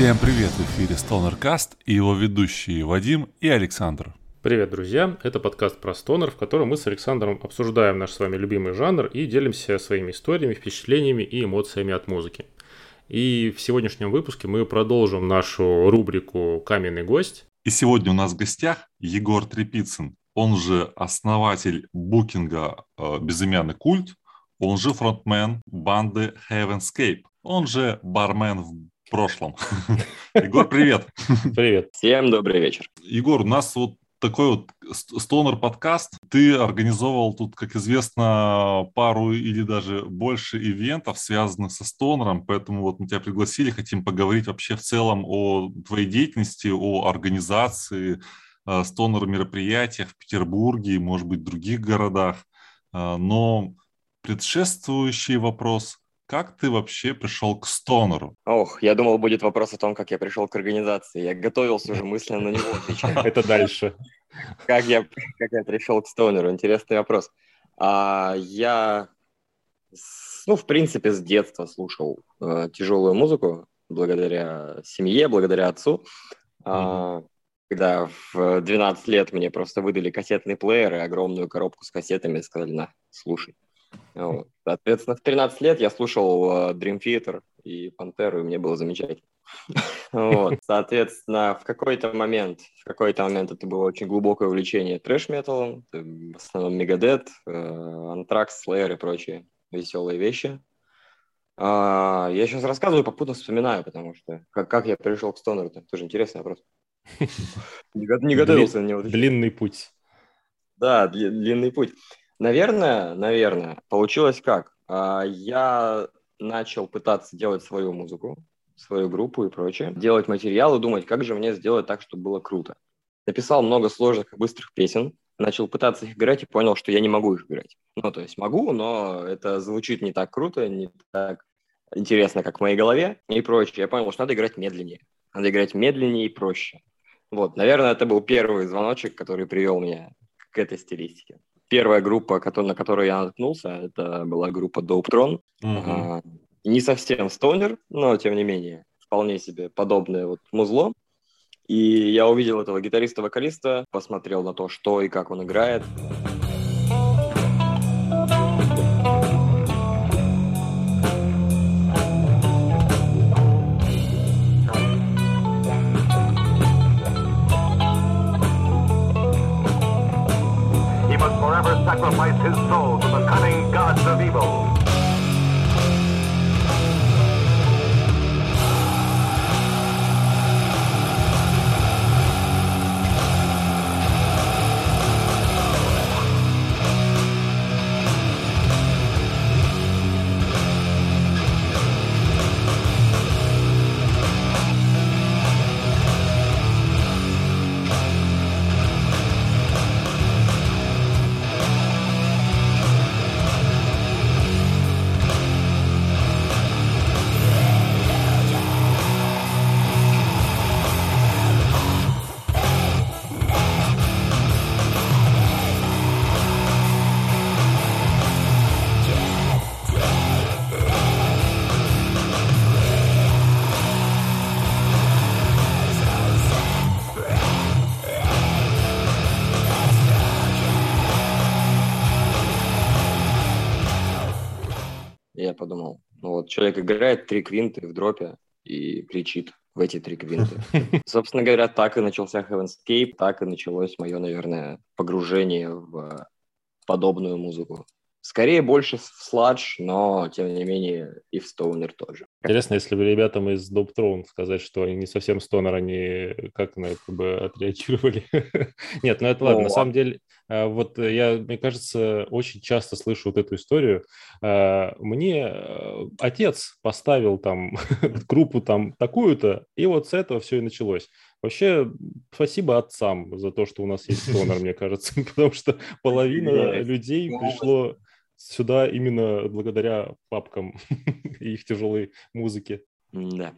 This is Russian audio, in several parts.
Всем привет! В эфире StonerCast и его ведущие Вадим и Александр. Привет, друзья! Это подкаст про стонер, в котором мы с Александром обсуждаем наш с вами любимый жанр и делимся своими историями, впечатлениями и эмоциями от музыки. И в сегодняшнем выпуске мы продолжим нашу рубрику «Каменный гость». И сегодня у нас в гостях Егор Трепицын, он же основатель букинга э, «Безымянный культ», он же фронтмен банды Heavenscape, он же бармен в прошлом. Егор, привет. Привет. Всем добрый вечер. Егор, у нас вот такой вот стонер подкаст. Ты организовал тут, как известно, пару или даже больше ивентов, связанных со стонером, поэтому вот мы тебя пригласили, хотим поговорить вообще в целом о твоей деятельности, о организации э, стонер мероприятиях в Петербурге, может быть, в других городах. Э, но предшествующий вопрос как ты вообще пришел к стонеру? Ох, я думал, будет вопрос о том, как я пришел к организации. Я готовился уже мысленно на него отвечать. Это дальше. Как я, как я пришел к стонеру? Интересный вопрос. А, я, ну, в принципе, с детства слушал э, тяжелую музыку благодаря семье, благодаря отцу. А, когда в 12 лет мне просто выдали кассетный плеер и огромную коробку с кассетами и сказали, на, слушай. Вот. Соответственно, в 13 лет я слушал uh, Dream Theater и Пантеру, и мне было замечательно. вот. Соответственно, в какой-то момент, в какой-то момент это было очень глубокое увлечение трэш-металом, в основном Megadeth, uh, Anthrax, Slayer и прочие веселые вещи. Uh, я сейчас рассказываю, попутно вспоминаю, потому что как, как я пришел к стонеру, это тоже интересный вопрос. Не готовился на него. Длинный путь. Да, длинный путь. Наверное, наверное, получилось как? А, я начал пытаться делать свою музыку, свою группу и прочее, делать материалы, думать, как же мне сделать так, чтобы было круто. Написал много сложных и быстрых песен, начал пытаться их играть и понял, что я не могу их играть. Ну, то есть могу, но это звучит не так круто, не так интересно, как в моей голове и прочее. Я понял, что надо играть медленнее. Надо играть медленнее и проще. Вот, наверное, это был первый звоночек, который привел меня к этой стилистике первая группа, на которую я наткнулся, это была группа Dope Uh-huh. Не совсем стонер, но тем не менее вполне себе подобное вот музло. И я увидел этого гитариста-вокалиста, посмотрел на то, что и как он играет. Sacrifice his soul человек играет три квинты в дропе и кричит в эти три квинты. Собственно говоря, так и начался Heavenscape, так и началось мое, наверное, погружение в подобную музыку. Скорее больше в сладж, но тем не менее и в стоунер тоже. Интересно, если бы ребятам из Dope Throne сказать, что они не совсем стонер, они как на это бы отреагировали? Нет, ну это ладно. На самом деле, а, вот я, мне кажется, очень часто слышу вот эту историю. А, мне э, отец поставил там группу там такую-то, и вот с этого все и началось. Вообще, спасибо отцам за то, что у нас есть стонер, мне кажется, потому что половина людей пришло сюда именно благодаря папкам и их тяжелой музыке. Да.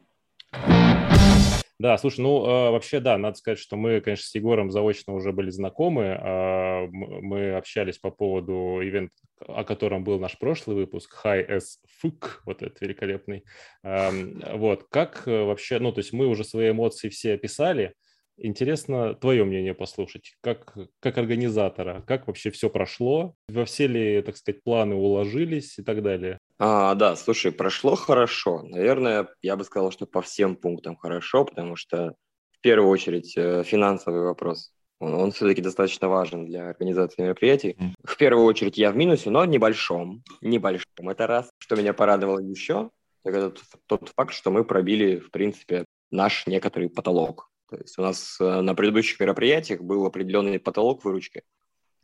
Да, слушай, ну э, вообще, да, надо сказать, что мы, конечно, с Егором заочно уже были знакомы. Э, мы общались по поводу ивента, о котором был наш прошлый выпуск, High as Fuck, вот этот великолепный. Э, вот, как вообще, ну, то есть мы уже свои эмоции все описали, Интересно твое мнение послушать, как, как организатора, как вообще все прошло, во все ли, так сказать, планы уложились и так далее. А, да, слушай, прошло хорошо. Наверное, я бы сказал, что по всем пунктам хорошо, потому что в первую очередь э, финансовый вопрос. Он, он все-таки достаточно важен для организации мероприятий. В первую очередь я в минусе, но небольшом. Небольшом. Это раз. Что меня порадовало еще, так это тот факт, что мы пробили, в принципе, наш некоторый потолок. То есть у нас э, на предыдущих мероприятиях был определенный потолок выручки,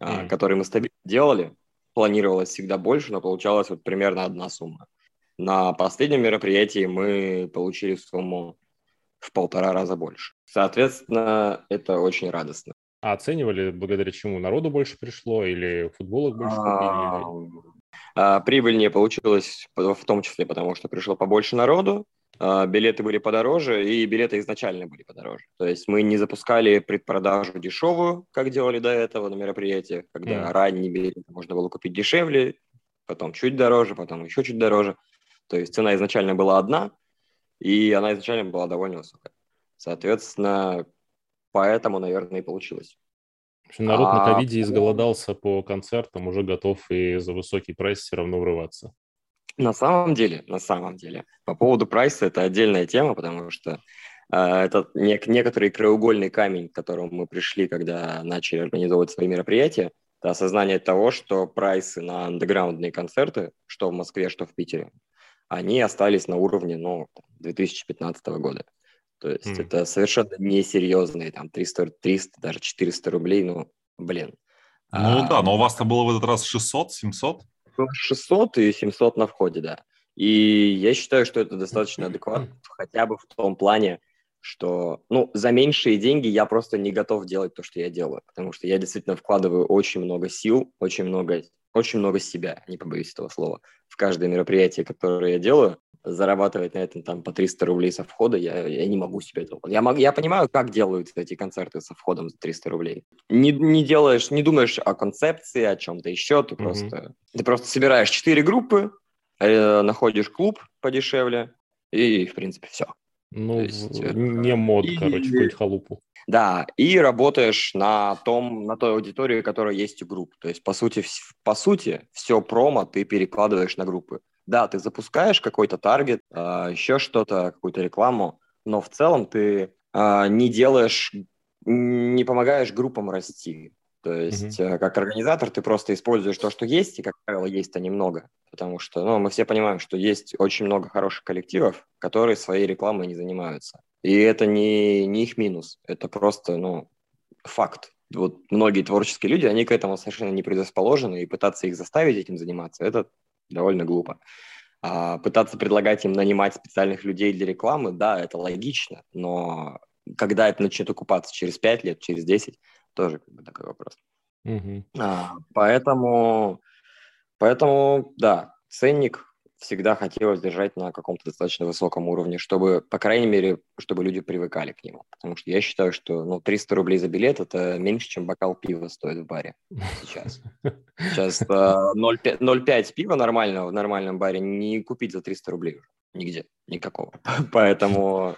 mm. который мы стабильно делали. Планировалось всегда больше, но получалась вот примерно одна сумма. На последнем мероприятии мы получили сумму в полтора раза больше. Соответственно, это очень радостно. А оценивали благодаря чему? Народу больше пришло или футболок больше купили? А, прибыльнее получилось в том числе потому, что пришло побольше народу, а, билеты были подороже, и билеты изначально были подороже. То есть мы не запускали предпродажу дешевую, как делали до этого на мероприятиях, когда mm. ранние билеты можно было купить дешевле, потом чуть дороже, потом еще чуть дороже. То есть цена изначально была одна, и она изначально была довольно высокая. Соответственно, поэтому, наверное, и получилось. В общем, народ а... на ковиде изголодался по концертам, уже готов и за высокий прайс все равно врываться. На самом деле, на самом деле, по поводу прайса это отдельная тема, потому что э, это нек- некоторый краеугольный камень, к которому мы пришли, когда начали организовывать свои мероприятия, это осознание того, что прайсы на андеграундные концерты, что в Москве, что в Питере, они остались на уровне ну, 2015 года. То есть mm. это совершенно несерьезные, там 300, 300, даже 400 рублей, ну, блин. Ну а, да, но у вас-то было в этот раз 600, 700? 600 и 700 на входе, да. И я считаю, что это достаточно адекватно, хотя бы в том плане, что, ну, за меньшие деньги я просто не готов делать то, что я делаю, потому что я действительно вкладываю очень много сил, очень много, очень много себя, не побоюсь этого слова, в каждое мероприятие, которое я делаю, зарабатывать на этом там по 300 рублей со входа, я, я не могу себе этого. Я, мог, я понимаю, как делают эти концерты со входом за 300 рублей. Не, не делаешь, не думаешь о концепции, о чем-то еще, ты mm-hmm. просто, ты просто собираешь 4 группы, э, находишь клуб подешевле, и, в принципе, все. Ну, есть, э, не мод, и, короче, какую-нибудь халупу. Да, и работаешь на том, на той аудитории, которая есть у групп. То есть, по сути, по сути, все промо ты перекладываешь на группы. Да, ты запускаешь какой-то таргет, а, еще что-то, какую-то рекламу, но в целом ты а, не делаешь, не помогаешь группам расти. То есть, mm-hmm. как организатор, ты просто используешь то, что есть, и, как правило, есть-то немного. Потому что ну, мы все понимаем, что есть очень много хороших коллективов, которые своей рекламой не занимаются. И это не, не их минус, это просто ну, факт. Вот многие творческие люди, они к этому совершенно не предрасположены, и пытаться их заставить этим заниматься, это довольно глупо. А, пытаться предлагать им нанимать специальных людей для рекламы, да, это логично, но когда это начнет окупаться, через 5 лет, через 10, тоже как бы такой вопрос. Mm-hmm. А, поэтому, поэтому, да, ценник всегда хотелось держать на каком-то достаточно высоком уровне, чтобы, по крайней мере, чтобы люди привыкали к нему. Потому что я считаю, что ну, 300 рублей за билет – это меньше, чем бокал пива стоит в баре сейчас. Сейчас 0,5 э, пива нормального в нормальном баре не купить за 300 рублей уже. Нигде, никакого. Поэтому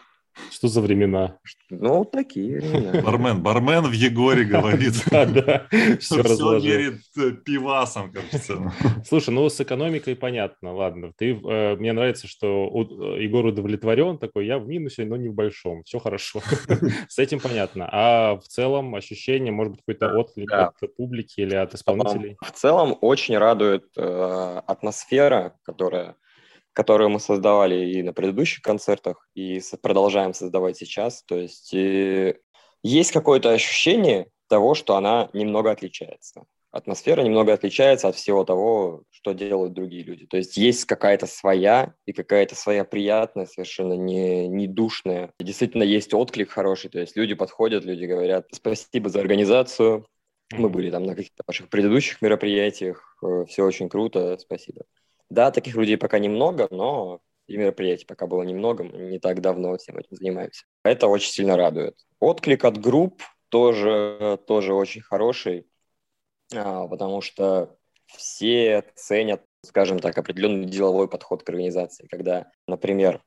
что за времена? Ну, такие времена. Бармен, бармен в Егоре говорит. Да, да, все э, пивасом, кажется. Слушай, ну с экономикой понятно, ладно. Ты, э, мне нравится, что э, Егор удовлетворен, такой, я в минусе, но не в большом, все хорошо. С этим понятно. А в целом ощущение, может быть, какой-то отклик от публики или от исполнителей? В целом очень радует атмосфера, которая которую мы создавали и на предыдущих концертах, и продолжаем создавать сейчас. То есть э, есть какое-то ощущение того, что она немного отличается. Атмосфера немного отличается от всего того, что делают другие люди. То есть есть какая-то своя и какая-то своя приятная, совершенно не, не душная. Действительно есть отклик хороший. То есть люди подходят, люди говорят спасибо за организацию. Мы были там на каких-то ваших предыдущих мероприятиях. Э, Все очень круто, спасибо. Да, таких людей пока немного, но и мероприятий пока было немного, не так давно всем этим занимаемся. Это очень сильно радует. Отклик от групп тоже, тоже очень хороший, а, потому что все ценят, скажем так, определенный деловой подход к организации, когда, например,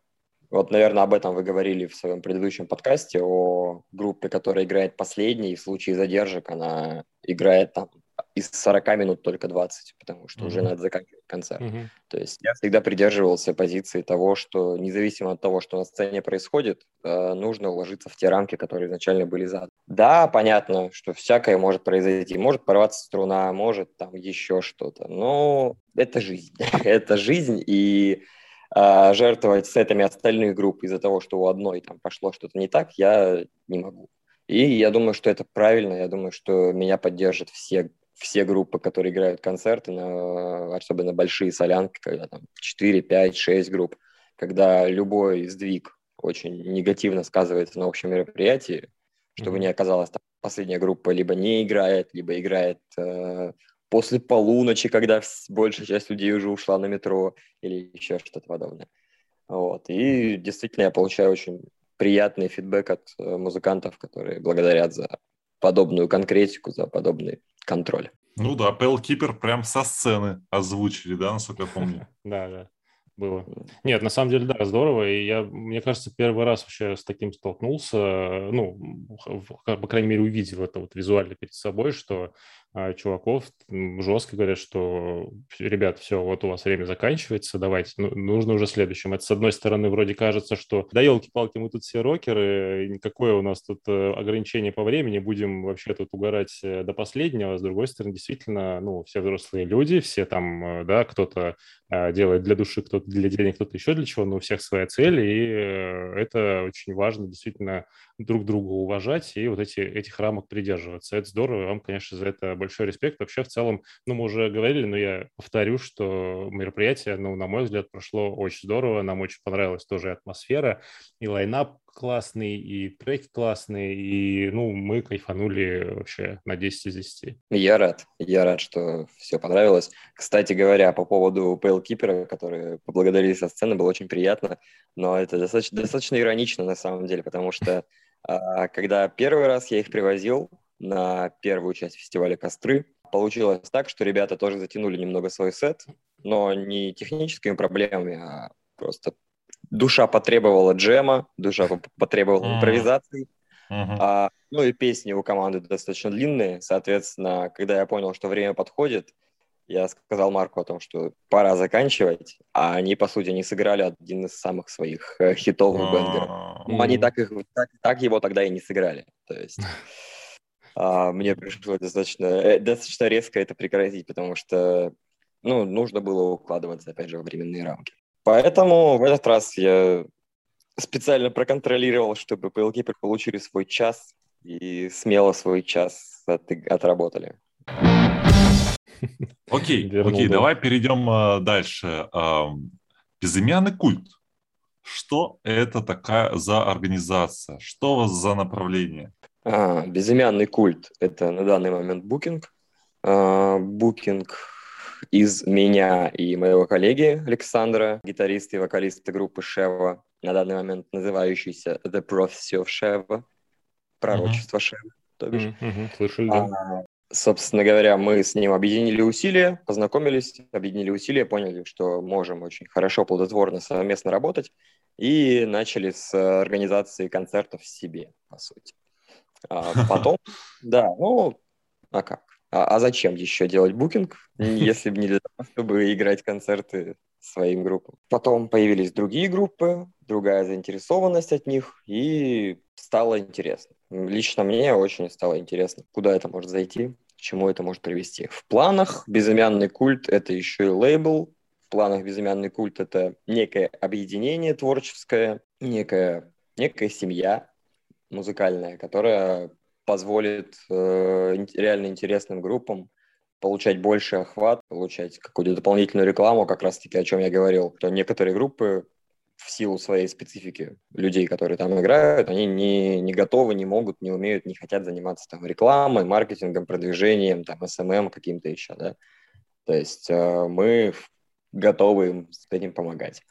вот, наверное, об этом вы говорили в своем предыдущем подкасте, о группе, которая играет последней, в случае задержек она играет там из 40 минут только 20, потому что mm-hmm. уже надо заканчивать концерт. Mm-hmm. То есть я всегда придерживался позиции того, что независимо от того, что на сцене происходит, э, нужно уложиться в те рамки, которые изначально были заданы. Да, понятно, что всякое может произойти. Может порваться струна, может там еще что-то. Но это жизнь. это жизнь, и э, жертвовать сетами остальных групп из-за того, что у одной там пошло что-то не так, я не могу. И я думаю, что это правильно. Я думаю, что меня поддержат все все группы, которые играют концерты, на, особенно большие солянки, когда там 4, 5, 6 групп, когда любой сдвиг очень негативно сказывается на общем мероприятии, чтобы mm-hmm. не оказалось, там, последняя группа либо не играет, либо играет э, после полуночи, когда большая часть людей уже ушла на метро или еще что-то подобное. Вот. И действительно я получаю очень приятный фидбэк от э, музыкантов, которые благодарят за подобную конкретику, за подобный контроль. Ну да, Пэл Кипер прям со сцены озвучили, да, насколько я помню. Да, да было. Нет, на самом деле, да, здорово. И я, мне кажется, первый раз вообще с таким столкнулся, ну, по крайней мере, увидел это вот визуально перед собой, что а, чуваков жестко говорят, что, ребят, все, вот у вас время заканчивается, давайте, ну, нужно уже следующим. Это, с одной стороны, вроде кажется, что да елки-палки, мы тут все рокеры, никакое у нас тут э, ограничение по времени, будем вообще тут угорать э, до последнего. С другой стороны, действительно, ну, все взрослые люди, все там, э, да, кто-то делает для души, кто-то для денег, кто-то еще для чего, но у всех своя цель, и это очень важно действительно друг друга уважать и вот эти, этих рамок придерживаться. Это здорово, вам, конечно, за это большой респект. Вообще, в целом, ну, мы уже говорили, но я повторю, что мероприятие, ну, на мой взгляд, прошло очень здорово, нам очень понравилась тоже атмосфера, и лайнап классный, и треки классные, и, ну, мы кайфанули вообще на 10 из 10. Я рад, я рад, что все понравилось. Кстати говоря, по поводу Пейл Кипера, который поблагодарили со сцены, было очень приятно, но это достаточно, достаточно иронично на самом деле, потому что а, когда первый раз я их привозил на первую часть фестиваля «Костры», получилось так, что ребята тоже затянули немного свой сет, но не техническими проблемами, а просто душа потребовала джема, душа потребовала импровизации. А, ну и песни у команды достаточно длинные, соответственно, когда я понял, что время подходит, я сказал Марку о том, что пора заканчивать, а они, по сути, не сыграли один из самых своих э, хитовых бенгеров. Ну, они так, их, так, так его тогда и не сыграли. То есть а, мне пришлось достаточно, э, достаточно резко это прекратить, потому что ну, нужно было укладываться, опять же, во временные рамки. Поэтому в этот раз я специально проконтролировал, чтобы PLKeeper получили свой час и смело свой час от, отработали. Окей, окей, давай перейдем а, дальше. Безымянный культ. Что это такая за организация? Что у вас за направление? А, безымянный культ – это на данный момент букинг. А, букинг из меня и моего коллеги Александра, гитариста и вокалиста группы Шева, на данный момент называющийся The Prophecy of Sheva, пророчество uh-huh. Шева, то бишь. Uh-huh. Слышали, да. А, собственно говоря, мы с ним объединили усилия, познакомились, объединили усилия, поняли, что можем очень хорошо, плодотворно совместно работать, и начали с организации концертов себе, по сути. А потом, да, ну, а как? А, а зачем еще делать букинг, если бы не для того, чтобы играть концерты своим группам? Потом появились другие группы, другая заинтересованность от них, и стало интересно. Лично мне очень стало интересно, куда это может зайти, чему это может привести. В планах безымянный культ – это еще и лейбл. В планах безымянный культ – это некое объединение творческое, некая, некая семья музыкальная, которая позволит э, реально интересным группам получать больше охват, получать какую-то дополнительную рекламу, как раз-таки о чем я говорил, что некоторые группы в силу своей специфики людей, которые там играют, они не, не готовы, не могут, не умеют, не хотят заниматься там рекламой, маркетингом, продвижением, там, SMM каким-то еще, да. То есть э, мы готовы им с этим помогать.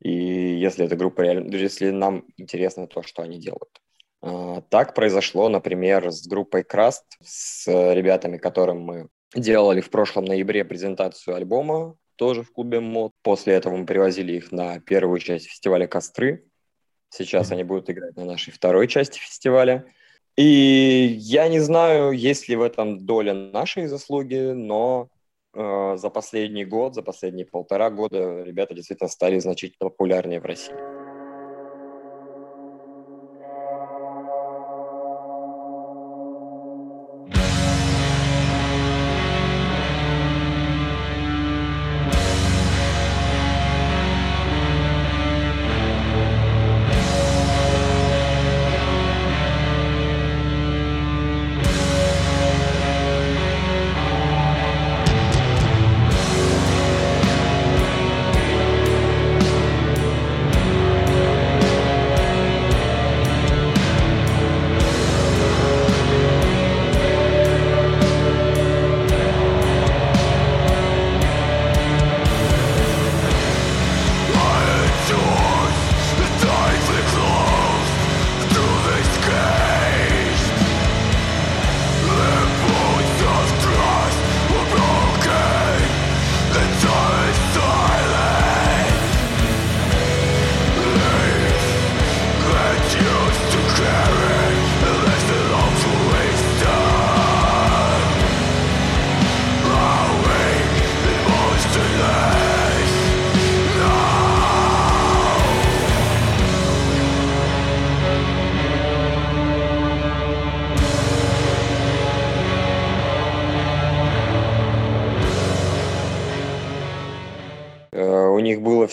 и если эта группа реально, если нам интересно то, что они делают. А, так произошло, например, с группой Краст, с ребятами, которым мы делали в прошлом ноябре презентацию альбома, тоже в клубе МОД. После этого мы привозили их на первую часть фестиваля «Костры». Сейчас они будут играть на нашей второй части фестиваля. И я не знаю, есть ли в этом доля нашей заслуги, но э, за последний год, за последние полтора года ребята действительно стали значительно популярнее в России.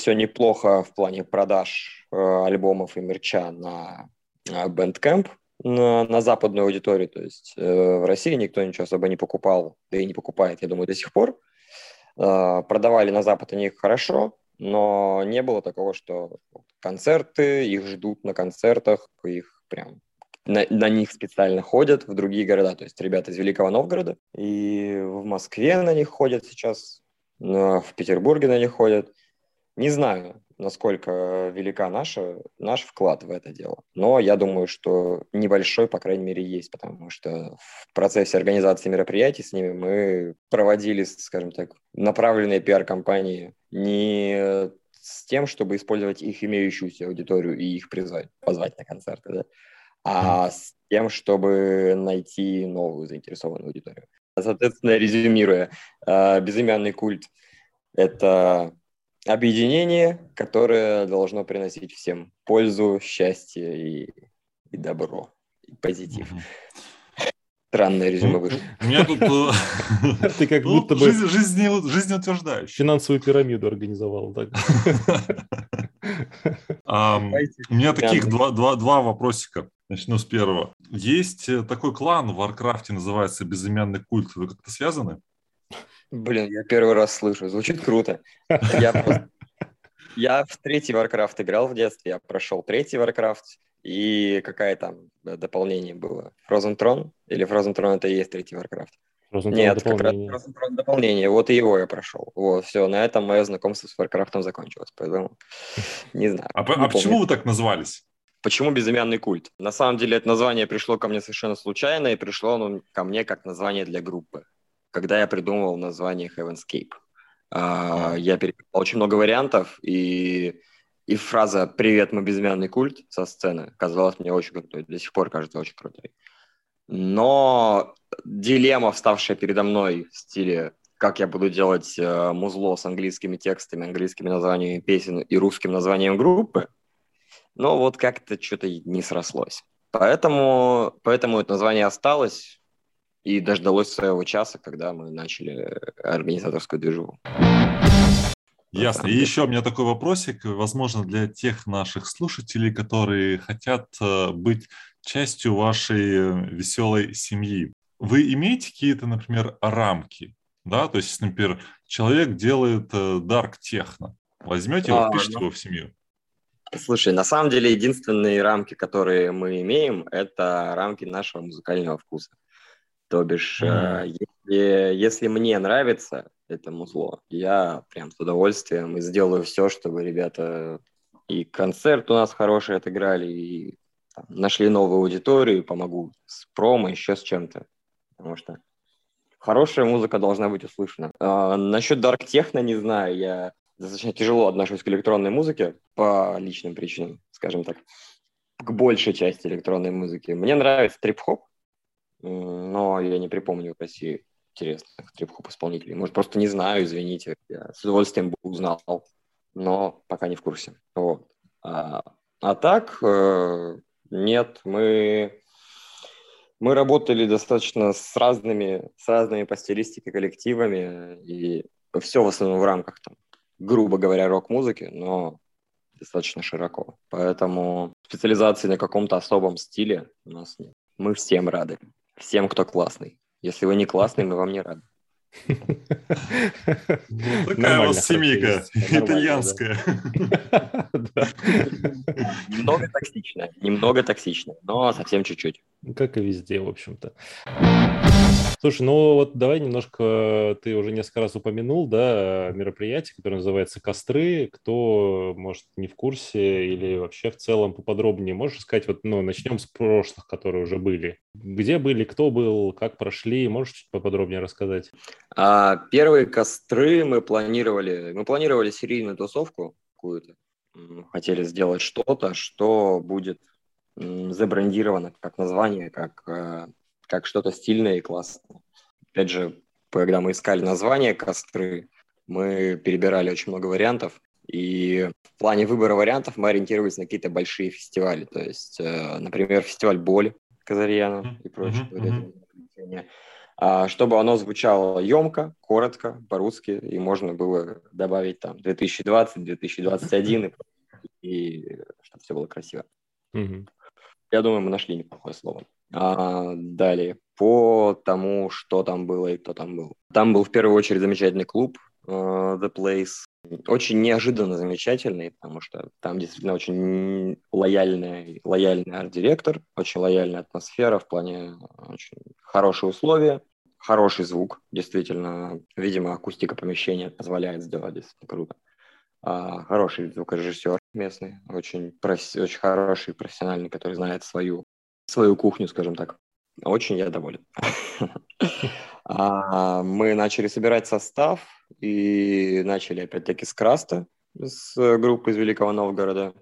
Все неплохо в плане продаж э, альбомов и мерча на Bandcamp, на, на западную аудиторию. То есть э, в России никто ничего особо не покупал, да и не покупает, я думаю, до сих пор. Э, продавали на Запад они их хорошо, но не было такого, что концерты, их ждут на концертах, их прям на, на них специально ходят в другие города. То есть ребята из Великого Новгорода. И в Москве на них ходят сейчас, в Петербурге на них ходят. Не знаю, насколько велика наша, наш вклад в это дело. Но я думаю, что небольшой, по крайней мере, есть, потому что в процессе организации мероприятий с ними мы проводили, скажем так, направленные пиар-компании не с тем, чтобы использовать их имеющуюся аудиторию и их призвать, позвать на концерты, да, а с тем, чтобы найти новую заинтересованную аудиторию. Соответственно, резюмируя, а, безымянный культ – это объединение, которое должно приносить всем пользу, счастье и, и добро, и позитив. Странное резюме вышло. У меня тут... Э, Ты как ну, будто бы... Жизнеутверждающий. Финансовую пирамиду организовал. так. У меня таких два вопросика. Начну с первого. Есть э, такой клан в Варкрафте, называется Безымянный культ. Вы как-то связаны? Блин, я первый раз слышу. Звучит круто. Я, просто... я в третий Warcraft играл в детстве. Я прошел третий Warcraft. И какое там дополнение было? Frozen Throne? Или Frozen Throne это и есть третий Warcraft? Frozen Нет, как раз Frozen Throne дополнение. Вот и его я прошел. Вот, все, на этом мое знакомство с Warcraft закончилось. Поэтому не знаю. А, не а почему вы так назвались? Почему безымянный культ? На самом деле это название пришло ко мне совершенно случайно, и пришло оно ко мне как название для группы когда я придумывал название Heavenscape. Uh, я переписал очень много вариантов, и, и фраза «Привет, мы безымянный культ» со сцены казалась мне очень крутой, до сих пор кажется очень крутой. Но дилемма, вставшая передо мной в стиле как я буду делать э, музло с английскими текстами, английскими названиями песен и русским названием группы, но вот как-то что-то не срослось. Поэтому, поэтому это название осталось и дождалось своего часа, когда мы начали организаторскую движуху. Ясно. И еще у меня такой вопросик, возможно, для тех наших слушателей, которые хотят э, быть частью вашей э, веселой семьи. Вы имеете какие-то, например, рамки? Да, то есть, например, человек делает дарк э, техно. Возьмете его, а, впишите ну... его в семью. Слушай, на самом деле единственные рамки, которые мы имеем, это рамки нашего музыкального вкуса. То бишь, mm-hmm. если, если мне нравится это музло, я прям с удовольствием и сделаю все, чтобы ребята и концерт у нас хороший отыграли, и там, нашли новую аудиторию, помогу с промо, еще с чем-то. Потому что хорошая музыка должна быть услышана. А, насчет Dark Techno не знаю, я достаточно тяжело отношусь к электронной музыке по личным причинам, скажем так, к большей части электронной музыки. Мне нравится трип-хоп, но я не припомню в России интересных трип-хоп исполнителей. Может, просто не знаю, извините. Я с удовольствием бы узнал, но пока не в курсе. Вот. А, а так, э, нет, мы, мы работали достаточно с разными, с разными по стилистике коллективами, и все в основном в рамках, там, грубо говоря, рок-музыки, но достаточно широко. Поэтому специализации на каком-то особом стиле у нас нет. Мы всем рады. Всем, кто классный. Если вы не классный, мы вам не рады. Такая у вас семейка итальянская. Немного токсичная, немного токсичная, но совсем чуть-чуть. Как и везде, в общем-то. Слушай, ну вот давай немножко, ты уже несколько раз упомянул, да, мероприятие, которое называется «Костры». Кто, может, не в курсе или вообще в целом поподробнее, можешь сказать, вот, ну, начнем с прошлых, которые уже были. Где были, кто был, как прошли, можешь чуть поподробнее рассказать? А, первые «Костры» мы планировали, мы планировали серийную тусовку какую-то. Хотели сделать что-то, что будет забрендировано как название, как э, как что-то стильное и классное. Опять же, когда мы искали название «Костры», мы перебирали очень много вариантов, и в плане выбора вариантов мы ориентировались на какие-то большие фестивали. То есть, э, например, фестиваль «Боль» Казарьяна и прочее. Mm-hmm. Чтобы оно звучало емко, коротко, по-русски, и можно было добавить там 2020, 2021, и, и чтобы все было красиво. Mm-hmm. Я думаю, мы нашли неплохое слово. А, далее, по тому, что там было и кто там был. Там был в первую очередь замечательный клуб uh, The Place. Очень неожиданно замечательный, потому что там действительно очень лояльный, лояльный арт-директор, очень лояльная атмосфера в плане очень хорошие условия, хороший звук, действительно. Видимо, акустика помещения позволяет сделать действительно круто. А, хороший звукорежиссер местный, очень, профи- очень хороший, профессиональный, который знает свою свою кухню, скажем так. Очень я доволен. А, мы начали собирать состав и начали опять-таки с Краста, с группы из Великого Новгорода.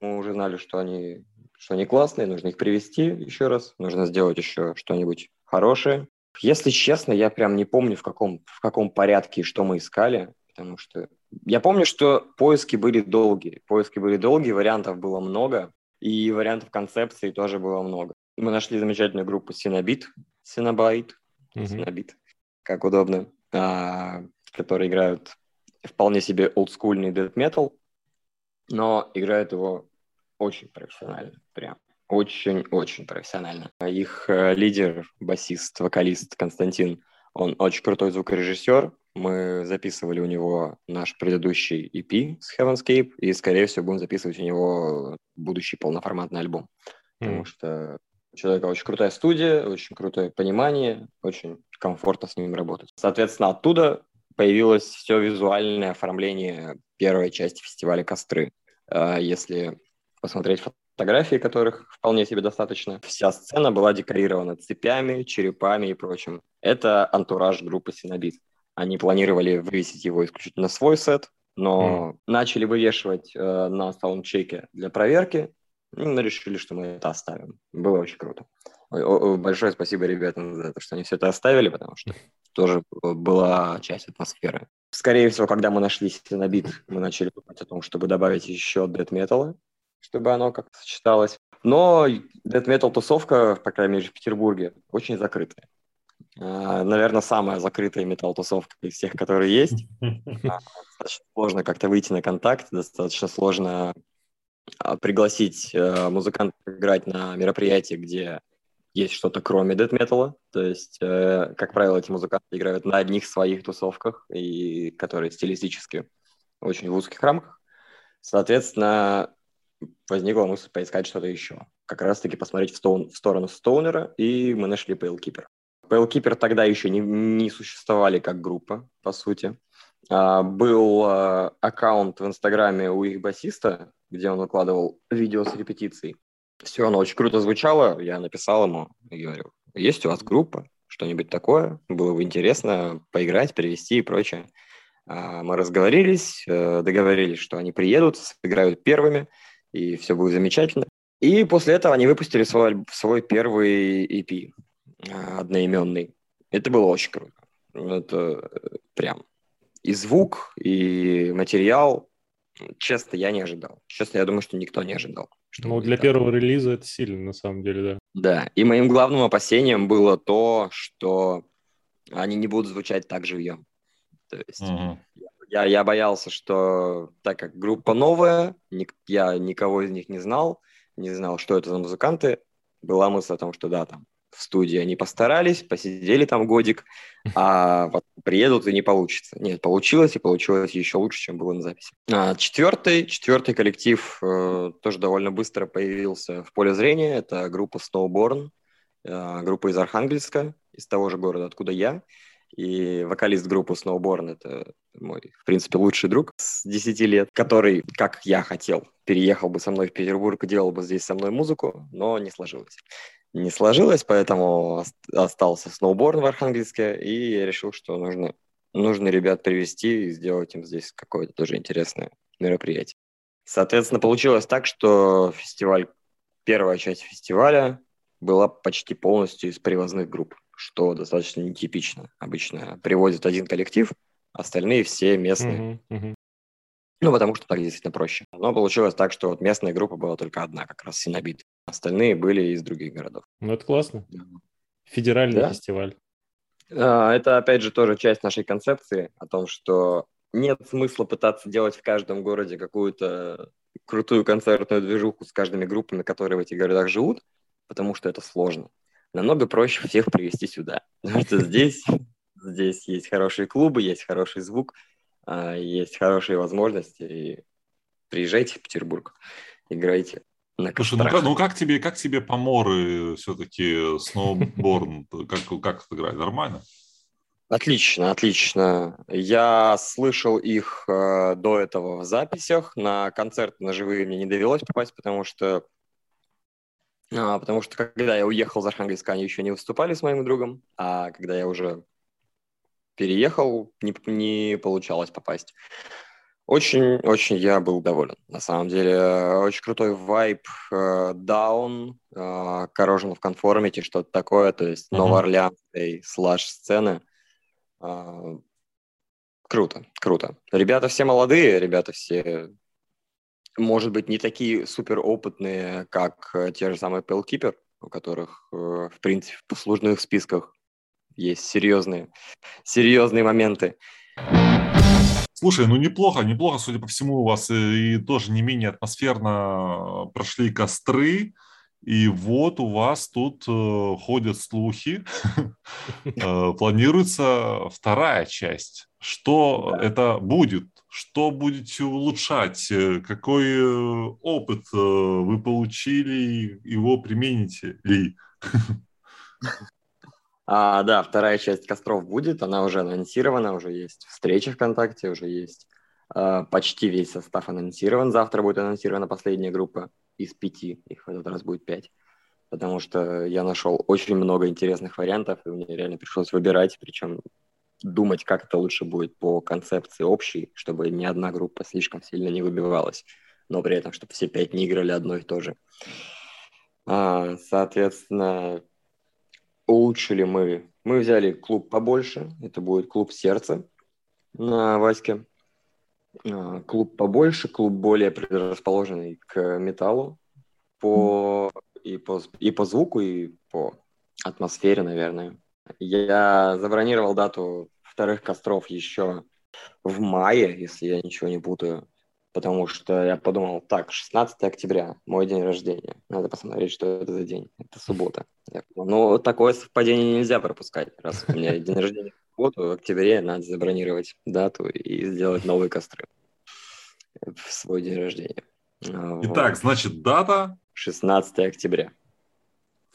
Мы уже знали, что они, что они классные, нужно их привести еще раз, нужно сделать еще что-нибудь хорошее. Если честно, я прям не помню, в каком, в каком порядке что мы искали, потому что я помню, что поиски были долгие. Поиски были долгие, вариантов было много и вариантов концепции тоже было много. Мы нашли замечательную группу Синобит, Синобайт, Синобит, как удобно, а, которые играют вполне себе олдскульный death metal, но играют его очень профессионально, прям очень-очень профессионально. Их э, лидер, басист, вокалист Константин, он очень крутой звукорежиссер, мы записывали у него наш предыдущий EP с Heavenscape, и, скорее всего, будем записывать у него будущий полноформатный альбом. Mm. Потому что у человека очень крутая студия, очень крутое понимание, очень комфортно с ним работать. Соответственно, оттуда появилось все визуальное оформление первой части фестиваля «Костры». А, если посмотреть фотографии, которых вполне себе достаточно, вся сцена была декорирована цепями, черепами и прочим. Это антураж группы «Синобит». Они планировали вывесить его исключительно свой сет, но mm. начали вывешивать э, на саундчеке для проверки, мы решили, что мы это оставим. Было очень круто. Большое спасибо ребятам за то, что они все это оставили, потому что тоже была часть атмосферы. Скорее всего, когда мы нашли Синобит, мы начали думать о том, чтобы добавить еще дэт металла, чтобы оно как-то сочеталось. Но дэт метал тусовка, по крайней мере, в Петербурге, очень закрытая. А, наверное, самая закрытая металл-тусовка из всех, которые есть. Достаточно сложно как-то выйти на контакт, достаточно сложно а, пригласить э, музыкантов играть на мероприятии, где есть что-то кроме дэт металла. То есть, э, как правило, эти музыканты играют на одних своих тусовках, и которые стилистически очень в узких рамках. Соответственно, возникла мысль поискать что-то еще. Как раз-таки посмотреть в, стоун, в сторону Стоунера, и мы нашли Pale Keeper. Pale Keeper тогда еще не, не существовали как группа, по сути. А, был а, аккаунт в Инстаграме у их басиста, где он выкладывал видео с репетицией. Все, оно очень круто звучало. Я написал ему и говорю, есть у вас группа, что-нибудь такое? Было бы интересно поиграть, перевести и прочее. А, мы разговорились, э, договорились, что они приедут, сыграют первыми, и все будет замечательно. И после этого они выпустили свой, свой первый EP, одноименный. Это было очень круто. Это прям и звук, и материал. Честно, я не ожидал. Честно, я думаю, что никто не ожидал. Что ну, для так. первого релиза это сильно, на самом деле, да. Да, и моим главным опасением было то, что они не будут звучать так живьем. То есть uh-huh. я, я боялся, что так как группа новая, я никого из них не знал, не знал, что это за музыканты, была мысль о том, что да, там в студии они постарались, посидели там годик, а приедут и не получится. Нет, получилось, и получилось еще лучше, чем было на записи. А, четвертый, четвертый коллектив э, тоже довольно быстро появился в поле зрения. Это группа Snowborn, э, группа из Архангельска, из того же города, откуда я. И вокалист группы Snowborn — это мой, в принципе, лучший друг с 10 лет, который, как я хотел, переехал бы со мной в Петербург делал бы здесь со мной музыку, но не сложилось не сложилось, поэтому остался сноуборн в Архангельске и решил, что нужно, нужно ребят привести и сделать им здесь какое-то тоже интересное мероприятие. Соответственно, получилось так, что фестиваль, первая часть фестиваля была почти полностью из привозных групп, что достаточно нетипично. Обычно привозят один коллектив, остальные все местные. Uh-huh, uh-huh. Ну, потому что так действительно проще. Но получилось так, что вот местная группа была только одна, как раз Синобит. Остальные были из других городов. Ну, это классно. Федеральный да? фестиваль. А, это, опять же, тоже часть нашей концепции о том, что нет смысла пытаться делать в каждом городе какую-то крутую концертную движуху с каждыми группами, которые в этих городах живут, потому что это сложно. Намного проще всех привести сюда. Потому что здесь, здесь есть хорошие клубы, есть хороший звук, а, есть хорошие возможности. И приезжайте в Петербург, играйте. На Слушай, ну как, ну как тебе, как тебе поморы все-таки сноуборн? как, как играть? Нормально? Отлично, отлично. Я слышал их э, до этого в записях. На концерты на живые мне не довелось попасть, потому что а, потому что когда я уехал из Архангельска, они еще не выступали с моим другом, а когда я уже переехал, не, не получалось попасть. Очень-очень я был доволен. На самом деле, очень крутой вайб, даун, э, э, Corrosion of Conformity, что-то такое, то есть mm-hmm. новоорлеанской слэш-сцены. Э, круто, круто. Ребята все молодые, ребята все, может быть, не такие супер опытные, как э, те же самые Pellkeeper, у которых, э, в принципе, в послужных списках есть серьезные, серьезные моменты. Слушай, ну неплохо, неплохо, судя по всему, у вас и, и тоже не менее атмосферно прошли костры, и вот у вас тут э, ходят слухи, э, планируется вторая часть. Что это будет? Что будете улучшать? Э, какой э, опыт э, вы получили? Его примените ли? А, да, вторая часть костров будет, она уже анонсирована, уже есть встреча ВКонтакте, уже есть э, почти весь состав анонсирован. Завтра будет анонсирована последняя группа из пяти, их в этот раз будет пять, потому что я нашел очень много интересных вариантов, и мне реально пришлось выбирать, причем думать, как это лучше будет по концепции общей, чтобы ни одна группа слишком сильно не выбивалась, но при этом, чтобы все пять не играли одно и то же. А, соответственно, улучшили мы. Мы взяли клуб побольше, это будет клуб сердца на Ваське. А, клуб побольше, клуб более предрасположенный к металлу по, и, по, и по звуку, и по атмосфере, наверное. Я забронировал дату вторых костров еще в мае, если я ничего не путаю потому что я подумал, так, 16 октября, мой день рождения, надо посмотреть, что это за день, это суббота. Ну, такое совпадение нельзя пропускать, раз у меня день рождения в субботу, в октябре надо забронировать дату и сделать новые костры в свой день рождения. Итак, вот. значит, дата? 16 октября.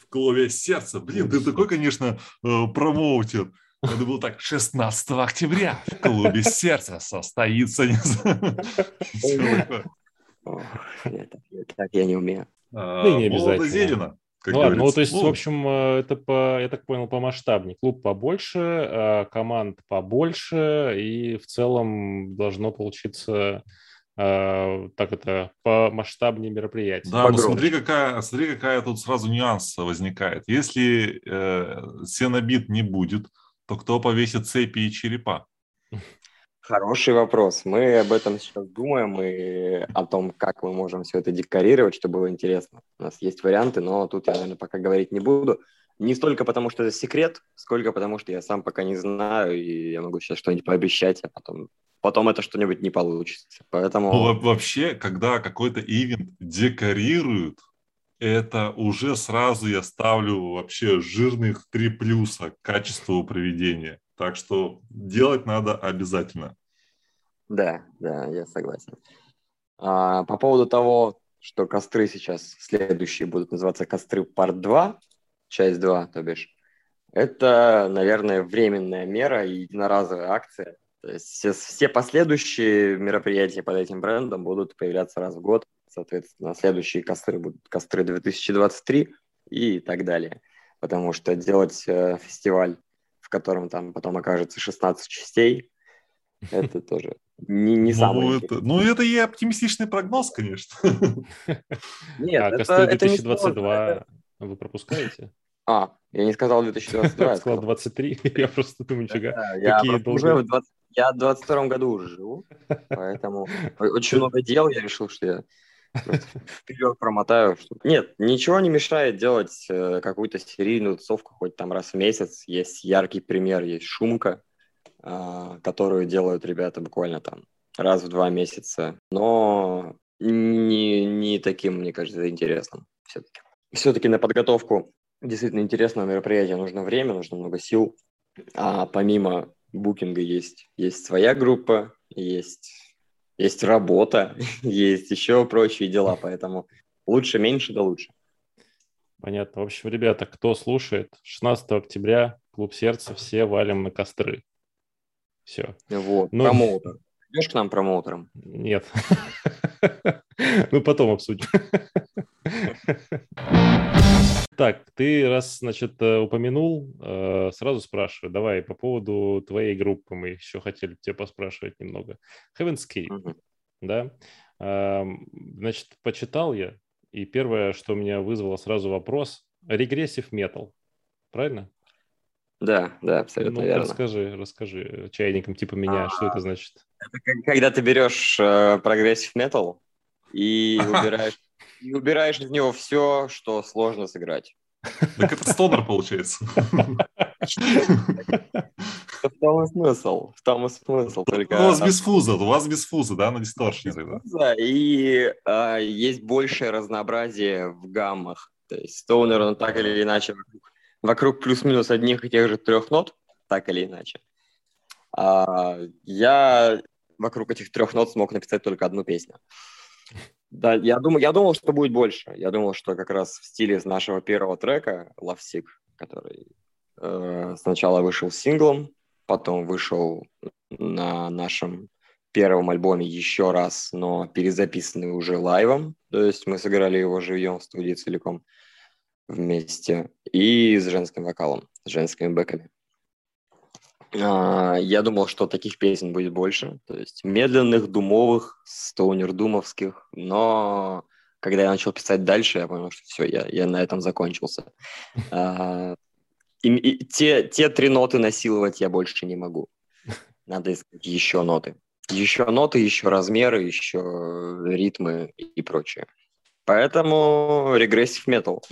В голове сердца. Блин, ты такой, конечно, э, промоутер. Это было так, 16 октября в клубе сердца состоится... Так я не умею. Ну, не обязательно. Зелено. Ну ладно, ну то есть, в общем, э, это по, я так понял, по масштабнее. Клуб побольше, э, команд побольше, и в целом должно получиться э, так это по масштабнее мероприятие. Да, но смотри какая, смотри, какая тут сразу нюанс возникает. Если э, сенобит не будет, то кто повесит цепи и черепа? Хороший вопрос. Мы об этом сейчас думаем и о том, как мы можем все это декорировать, чтобы было интересно. У нас есть варианты, но тут я, наверное, пока говорить не буду. Не столько потому, что это секрет, сколько потому, что я сам пока не знаю, и я могу сейчас что-нибудь пообещать, а потом, потом это что-нибудь не получится. Поэтому... Ну, вообще, когда какой-то ивент декорируют, это уже сразу я ставлю вообще жирных три плюса к качеству проведения. Так что делать надо обязательно. Да, да, я согласен. А, по поводу того, что костры сейчас следующие будут называться костры парт 2, часть 2, то бишь, это, наверное, временная мера и единоразовая акция. То есть все, все последующие мероприятия под этим брендом будут появляться раз в год. Соответственно, следующие костры будут костры 2023 и так далее. Потому что делать э, фестиваль в котором там потом окажется 16 частей, это тоже не, не ну, самое. Это, ну, это и оптимистичный прогноз, конечно. Нет, а, это, это 2022 это... вы пропускаете? А, я не сказал 2022. Я сказал 23, я просто думаю, нифига, я уже в 20... Я в 22 году уже живу, поэтому очень много дел, я решил, что я вперед промотаю. Нет, ничего не мешает делать э, какую-то серийную тусовку хоть там раз в месяц. Есть яркий пример, есть шумка, э, которую делают ребята буквально там раз в два месяца. Но не, не таким, мне кажется, интересным все-таки. Все-таки на подготовку действительно интересного мероприятия нужно время, нужно много сил. А помимо букинга есть, есть своя группа, есть есть работа, есть еще прочие дела, поэтому лучше меньше, да лучше. Понятно. В общем, ребята, кто слушает, 16 октября, Клуб Сердца, все валим на костры. Все. Вот, ну, промоутер. Идешь к нам промоутером? Нет. Ну, потом обсудим. Так, ты раз, значит, э, упомянул, э, сразу спрашиваю. Давай по поводу твоей группы мы еще хотели тебя поспрашивать немного. Heaven's Key, да? Значит, почитал я, и первое, что меня вызвало сразу вопрос, регрессив метал, правильно? Да, да, абсолютно ну, верно. Расскажи, расскажи чайникам типа меня, а, что это значит? Это когда ты берешь э, прогрессив метал и убираешь и убираешь из него все, что сложно сыграть. Так это стонер получается. В том и смысл. В том и смысл. Только... У вас без фуза, у вас без фуза, да, на дисторшне Да, и а, есть большее разнообразие в гаммах. То есть стоунер, он так или иначе вокруг, вокруг плюс-минус одних и тех же трех нот, так или иначе. А, я вокруг этих трех нот смог написать только одну песню. Да, я думал, я думал, что будет больше. Я думал, что как раз в стиле нашего первого трека Love Sick, который э, сначала вышел синглом, потом вышел на нашем первом альбоме еще раз, но перезаписанный уже лайвом. То есть мы сыграли его живьем в студии целиком вместе и с женским вокалом, с женскими бэками. А, я думал, что таких песен будет больше, то есть медленных, думовых, стоунер-думовских, но когда я начал писать дальше, я понял, что все, я, я на этом закончился. А, и, и те, те три ноты насиловать я больше не могу. Надо искать еще ноты. Еще ноты, еще размеры, еще ритмы и прочее. Поэтому регрессив метал.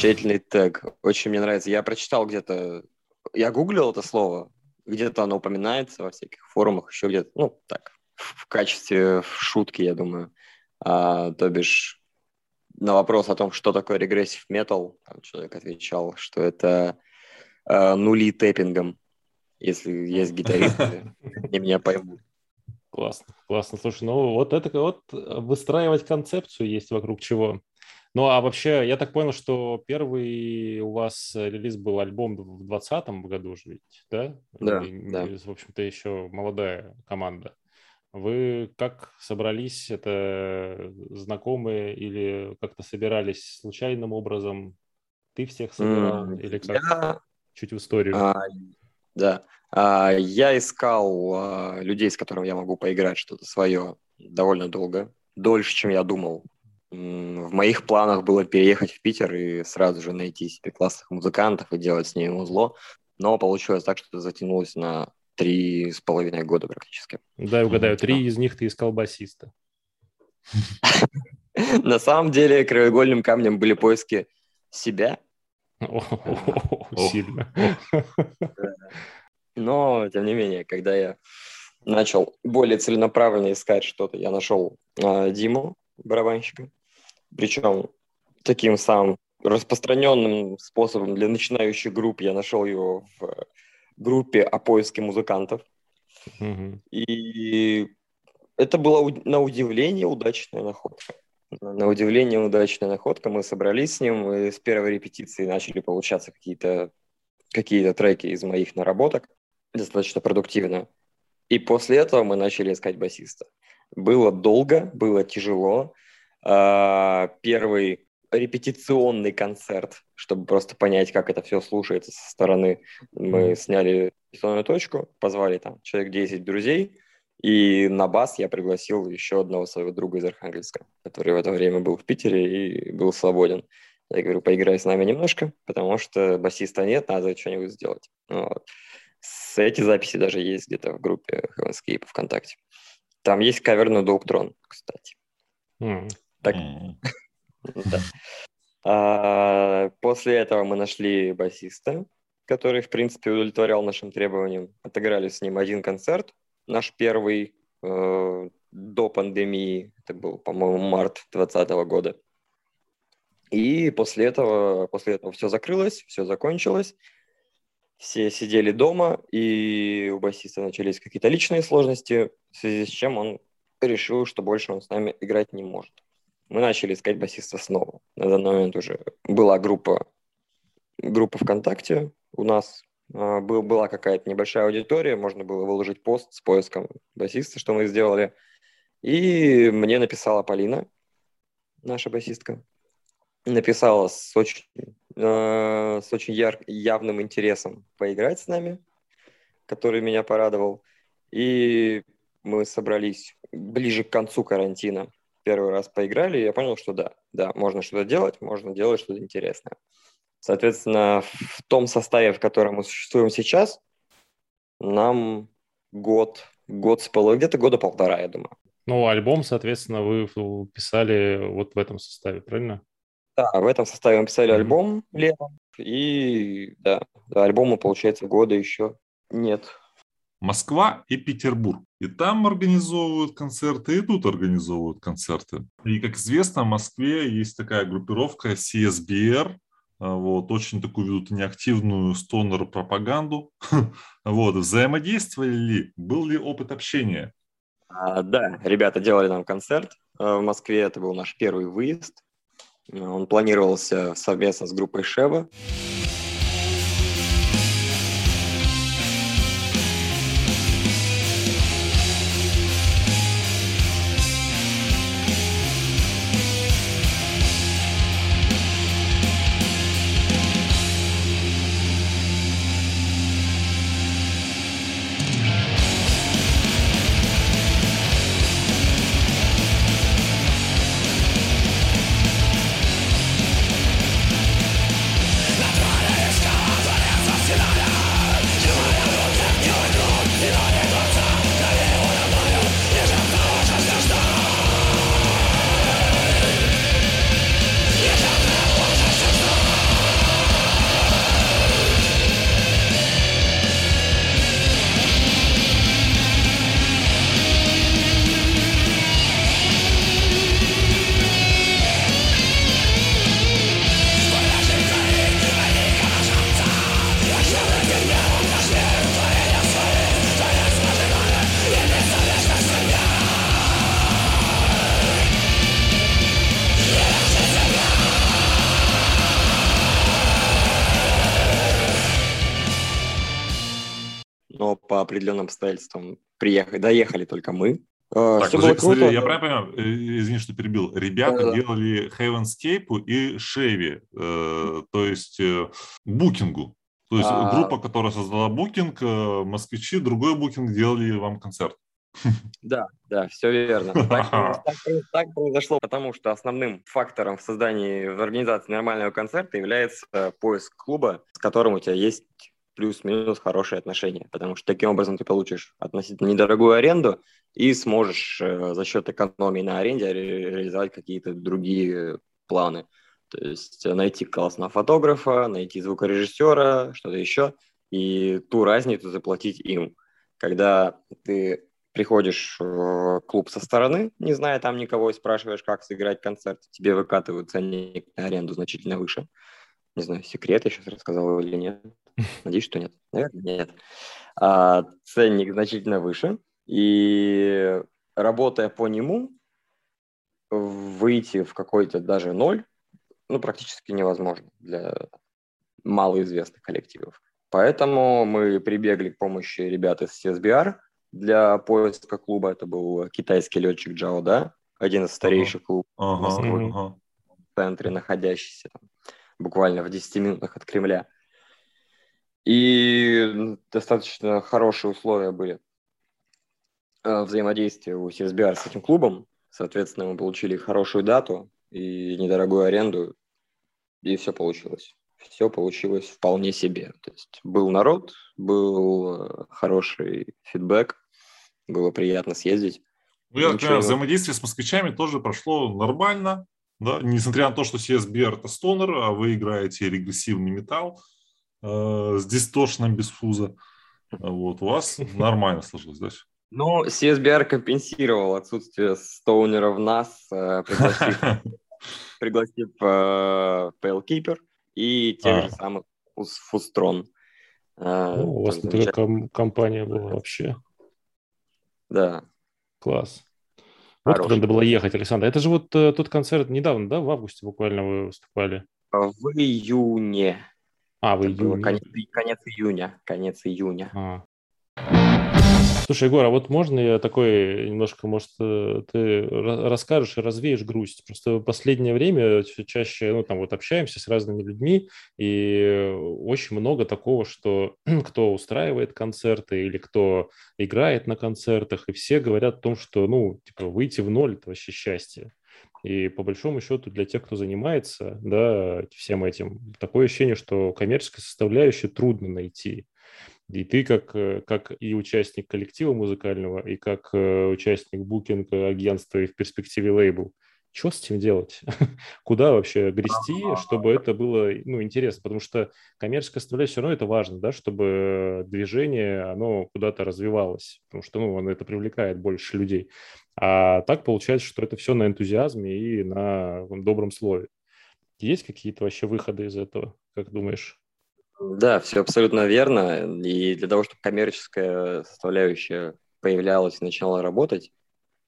Замечательный тег. Очень мне нравится. Я прочитал где-то, я гуглил это слово, где-то оно упоминается во всяких форумах, еще где-то, ну, так, в качестве шутки, я думаю. А, то бишь, на вопрос о том, что такое регрессив метал, человек отвечал, что это а, нули тэппингом. Если есть гитаристы, они меня поймут. Классно, классно. Слушай, ну вот это вот выстраивать концепцию есть вокруг чего. Ну, а вообще, я так понял, что первый у вас релиз был альбом в 2020 году уже ведь, да? Да, и, да. В общем-то, еще молодая команда. Вы как собрались? Это знакомые или как-то собирались случайным образом? Ты всех собирал? Mm, или как? Я... Чуть в историю. А, да. А, я искал а, людей, с которыми я могу поиграть что-то свое довольно долго. Дольше, чем я думал. В моих планах было переехать в Питер и сразу же найти себе классных музыкантов и делать с ними узло. Но получилось так, что это затянулось на три с половиной года практически. Да, угадаю, три из них ты искал басиста. На самом деле краеугольным камнем были поиски себя. Сильно. Но, тем не менее, когда я начал более целенаправленно искать что-то, я нашел э, Диму, барабанщика. Причем таким самым распространенным способом для начинающих групп я нашел его в группе о поиске музыкантов. Мгм. И это была у- на удивление удачная находка. На удивление удачная находка. Мы собрались с ним, и с первой репетиции начали получаться какие-то какие треки из моих наработок, достаточно продуктивно. И после этого мы начали искать басиста. Было долго, было тяжело. А, Первый репетиционный концерт, чтобы просто понять, как это все слушается со стороны. Мы сняли репетиционную точку, позвали там человек 10 друзей, и на бас я пригласил еще одного своего друга из Архангельска, который в это время был в Питере и был свободен. Я говорю, поиграй с нами немножко, потому что басиста нет, надо что-нибудь сделать. Вот. С эти записи даже есть где-то в группе Heavenscape ВКонтакте. Там есть кавер на Доуктрон, кстати. М. Так, да. А, После этого мы нашли басиста, который, в принципе, удовлетворял нашим требованиям. Отыграли с ним один концерт, наш первый э, до пандемии, это был, по-моему, март 2020 года. И после этого, после этого все закрылось, все закончилось. Все сидели дома, и у басиста начались какие-то личные сложности, в связи с чем он решил, что больше он с нами играть не может. Мы начали искать басиста снова. На данный момент уже была группа, группа ВКонтакте у нас. А, был, была какая-то небольшая аудитория, можно было выложить пост с поиском басиста, что мы сделали. И мне написала Полина, наша басистка. Написала с очень, э, с очень яр- явным интересом поиграть с нами, который меня порадовал. И мы собрались ближе к концу карантина. Первый раз поиграли, и я понял, что да, да, можно что-то делать, можно делать что-то интересное. Соответственно, в том составе, в котором мы существуем сейчас, нам год, год с половиной, где-то года полтора, я думаю. Ну, альбом, соответственно, вы писали вот в этом составе, правильно? Да, в этом составе мы писали Мгм. альбом летом, и да, альбома, получается, года еще нет. Москва и Петербург. И там организовывают концерты, и тут организовывают концерты. И, как известно, в Москве есть такая группировка CSBR, а, вот, очень такую ведут неактивную стонер-пропаганду. Вот, взаимодействовали ли? Был ли опыт общения? А, да, ребята делали нам концерт э, в Москве, это был наш первый выезд. Он планировался совместно с группой Шева. Определенным обстоятельствам приехали, доехали только мы. Э, так, Все подожди, круто. Я правильно понимаю, э, извини, что перебил. Ребята да, делали Heavenscape и Chevy, э, то есть э, букингу. То есть а... группа, которая создала букинг, э, москвичи, другой букинг делали вам концерт. Да, да, все верно. Так, так, так произошло, потому что основным фактором в создании, в организации нормального концерта является поиск клуба, с которым у тебя есть плюс-минус хорошие отношения, потому что таким образом ты получишь относительно недорогую аренду и сможешь э, за счет экономии на аренде ре- реализовать какие-то другие планы. То есть найти классного фотографа, найти звукорежиссера, что-то еще, и ту разницу заплатить им. Когда ты приходишь в клуб со стороны, не зная там никого, и спрашиваешь, как сыграть концерт, тебе выкатывают ценник на аренду значительно выше. Не знаю, секрет я сейчас рассказал или нет. Надеюсь, что нет. Наверное, нет. А, ценник значительно выше. И работая по нему, выйти в какой-то даже ноль, ну, практически невозможно для малоизвестных коллективов. Поэтому мы прибегли к помощи ребят из CSBR для поиска клуба. Это был китайский летчик Джао, да, один из старейших клубов ага, Москвы, ага. в центре находящийся там, буквально в 10 минутах от Кремля. И достаточно хорошие условия были э, взаимодействия у CSBR с этим клубом. Соответственно, мы получили хорошую дату и недорогую аренду, и все получилось. Все получилось вполне себе. То есть был народ, был э, хороший фидбэк, было приятно съездить. Ну, я взаимодействие с москвичами тоже прошло нормально, да, несмотря на то, что CSBR это стонер, а вы играете регрессивный металл, э, с дистошным без фуза. Вот, у вас нормально сложилось, да? Ну, CSBR компенсировал отсутствие стоунера в нас, э, пригласив, пригласив э, Palekeeper и тех а. же самых Фустрон. Э, ну, у вас такая ком- компания была вообще. Да. Класс. Вот куда надо было ехать, Александр. Это же вот э, тот концерт недавно, да, в августе буквально вы выступали? В июне. А, в июне. Конец, конец июня. Конец июня. А. Слушай, Егор, а вот можно я такой немножко, может, э, ты расскажешь и развеешь грусть? Просто в последнее время чаще, ну, там вот общаемся с разными людьми, и очень много такого, что кто устраивает концерты или кто играет на концертах, и все говорят о том, что, ну, типа, выйти в ноль – это вообще счастье. И по большому счету для тех, кто занимается, да, всем этим, такое ощущение, что коммерческая составляющая трудно найти. И ты как, э, как и участник коллектива музыкального, и как э, участник букинга агентства и в перспективе лейбл, что с этим делать? Куда вообще грести, чтобы это было ну, интересно? Потому что коммерческая составляющая все равно это важно, да, чтобы движение, оно куда-то развивалось, потому что ну, это привлекает больше людей. А так получается, что это все на энтузиазме и на добром слове. Есть какие-то вообще выходы из этого, как думаешь? Да, все абсолютно верно. И для того, чтобы коммерческая составляющая появлялась и начала работать,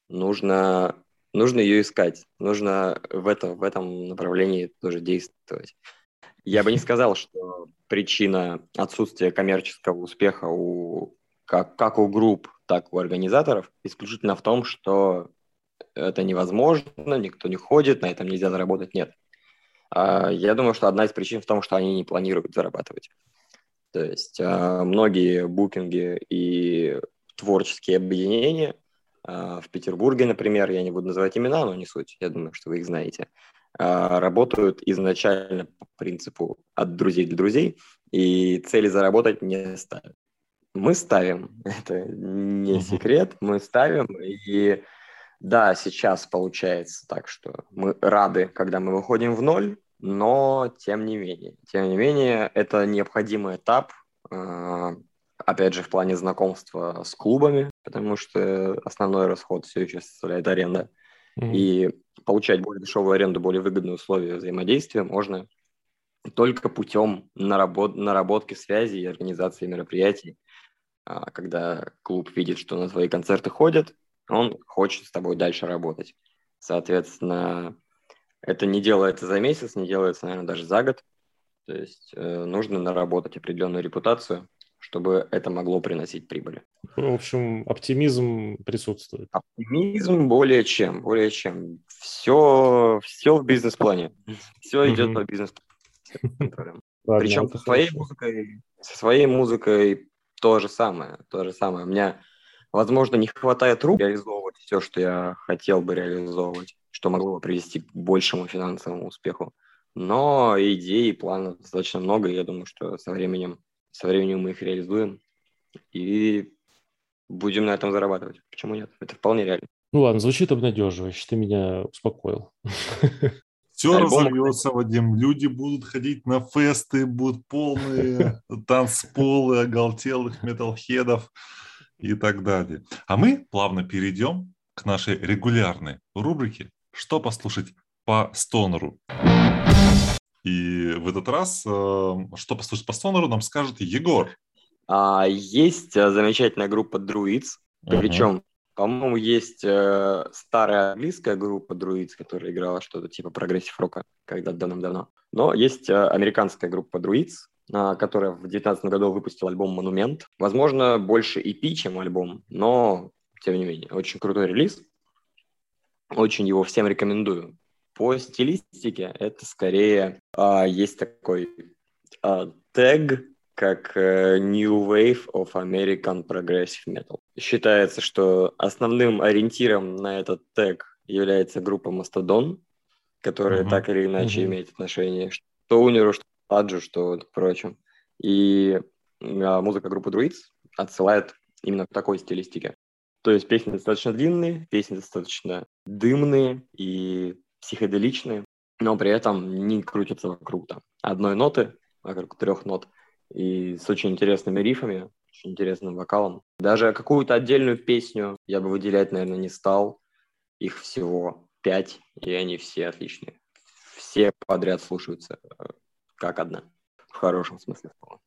нужно, нужно ее искать. Нужно в, это, в этом направлении тоже действовать. Я бы не сказал, что причина отсутствия коммерческого успеха у, как, как у групп, так у организаторов исключительно в том, что это невозможно, никто не ходит, на этом нельзя заработать. Нет. А, я думаю, что одна из причин в том, что они не планируют зарабатывать. То есть а, многие букинги и творческие объединения а, в Петербурге, например, я не буду называть имена, но не суть, я думаю, что вы их знаете, работают изначально по принципу от друзей для друзей и цели заработать не ставят. Мы ставим, это не секрет, мы ставим, и да, сейчас получается так, что мы рады, когда мы выходим в ноль, но тем не менее, тем не менее, это необходимый этап, э, опять же, в плане знакомства с клубами, потому что основной расход все еще составляет аренда. Mm-hmm. И получать более дешевую аренду, более выгодные условия взаимодействия можно только путем наработ- наработки связи и организации мероприятий. А, когда клуб видит, что на твои концерты ходят, он хочет с тобой дальше работать. Соответственно, это не делается за месяц, не делается, наверное, даже за год. То есть э, нужно наработать определенную репутацию, чтобы это могло приносить прибыль. Ну, в общем, оптимизм присутствует. Оптимизм более чем, более чем. Все, все в бизнес-плане. Все идет по бизнес-плану. Причем со своей музыкой, со своей музыкой то же самое, то же самое. У меня, возможно, не хватает рук реализовывать все, что я хотел бы реализовывать, что могло бы привести к большему финансовому успеху. Но идей и планов достаточно много, и я думаю, что со временем, со временем мы их реализуем и будем на этом зарабатывать. Почему нет? Это вполне реально. Ну ладно, звучит обнадеживающе, ты меня успокоил. Все Альбом... разовьется, Вадим. Люди будут ходить на фесты, будут полные танцполы оголтелых металлхедов и так далее. А мы плавно перейдем к нашей регулярной рубрике «Что послушать по стонеру?». И в этот раз э, «Что послушать по стонеру» нам скажет Егор. А, есть э, замечательная группа Druids, uh-huh. причем по-моему, есть э, старая английская группа Druids, которая играла что-то типа прогрессив рока когда-то давным-давно. Но есть э, американская группа Druids, э, которая в 2019 году выпустила альбом «Monument». Возможно, больше EP, чем альбом, но, тем не менее, очень крутой релиз. Очень его всем рекомендую. По стилистике это скорее э, есть такой э, тег как э, New Wave of American Progressive Metal. Считается, что основным ориентиром на этот тег является группа Mastodon, которая uh-huh. так или иначе uh-huh. имеет отношение что Унеру, что Аджу, что прочим. И а, музыка группы Druids отсылает именно к такой стилистике. То есть песни достаточно длинные, песни достаточно дымные и психоделичные, но при этом не крутятся вокруг там одной ноты, вокруг трех нот – и с очень интересными рифами, очень интересным вокалом. Даже какую-то отдельную песню я бы выделять, наверное, не стал. Их всего пять, и они все отличные. Все подряд слушаются э, как одна. В хорошем смысле слова.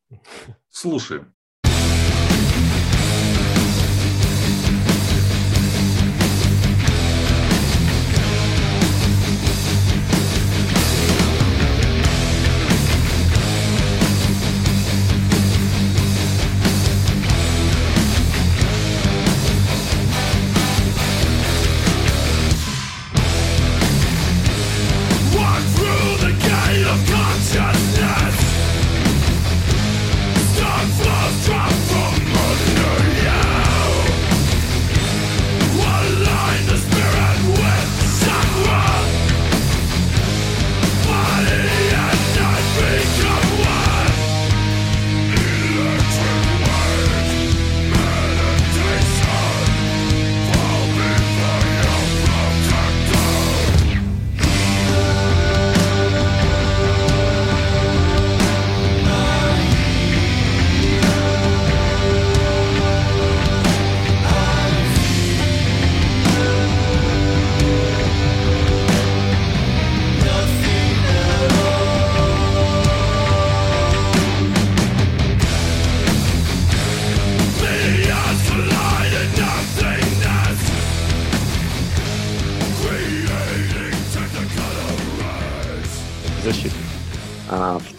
Слушаем.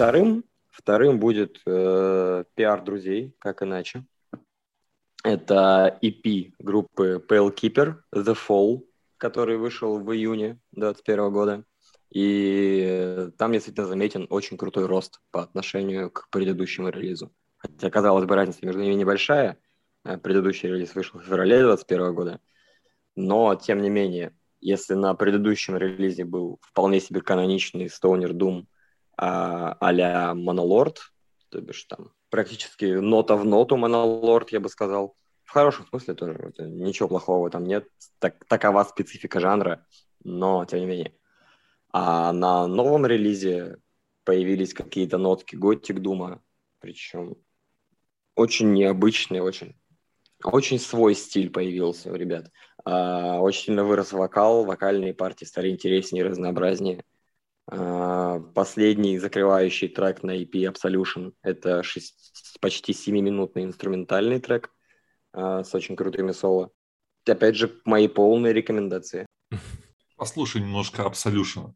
Вторым, вторым будет э, пиар друзей, как иначе. Это EP группы Pale Keeper, The Fall, который вышел в июне 2021 года. И там действительно заметен очень крутой рост по отношению к предыдущему релизу. Хотя, казалось бы, разница между ними небольшая. Э, предыдущий релиз вышел в феврале 2021 года. Но, тем не менее, если на предыдущем релизе был вполне себе каноничный Stoner Doom а-ля Монолорд, то бишь там практически нота в ноту Монолорд, я бы сказал. В хорошем смысле тоже, ничего плохого там нет, так, такова специфика жанра, но тем не менее. А на новом релизе появились какие-то нотки Готик Дума, причем очень необычные, очень, очень свой стиль появился у ребят. А, очень сильно вырос вокал, вокальные партии стали интереснее разнообразнее. А, последний закрывающий трек на EP Absolution – это 6, почти 7-минутный инструментальный трек а, с очень крутыми соло. Опять же, мои полные рекомендации. Послушай немножко Absolution.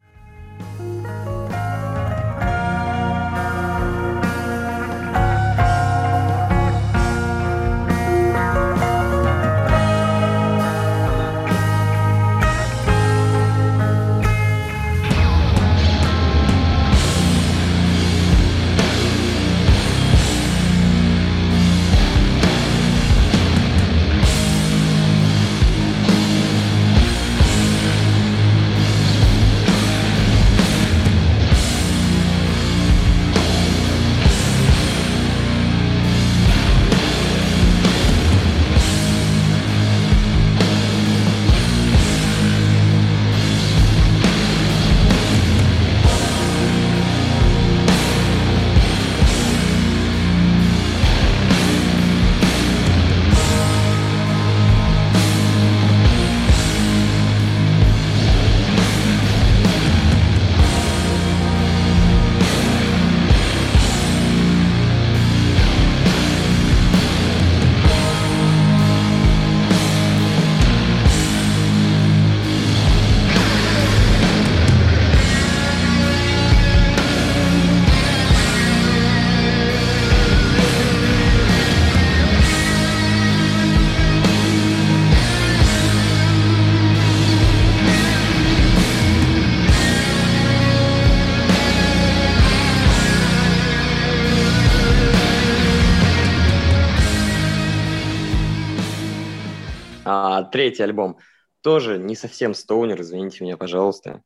Третий альбом тоже не совсем стоунер, извините меня, пожалуйста.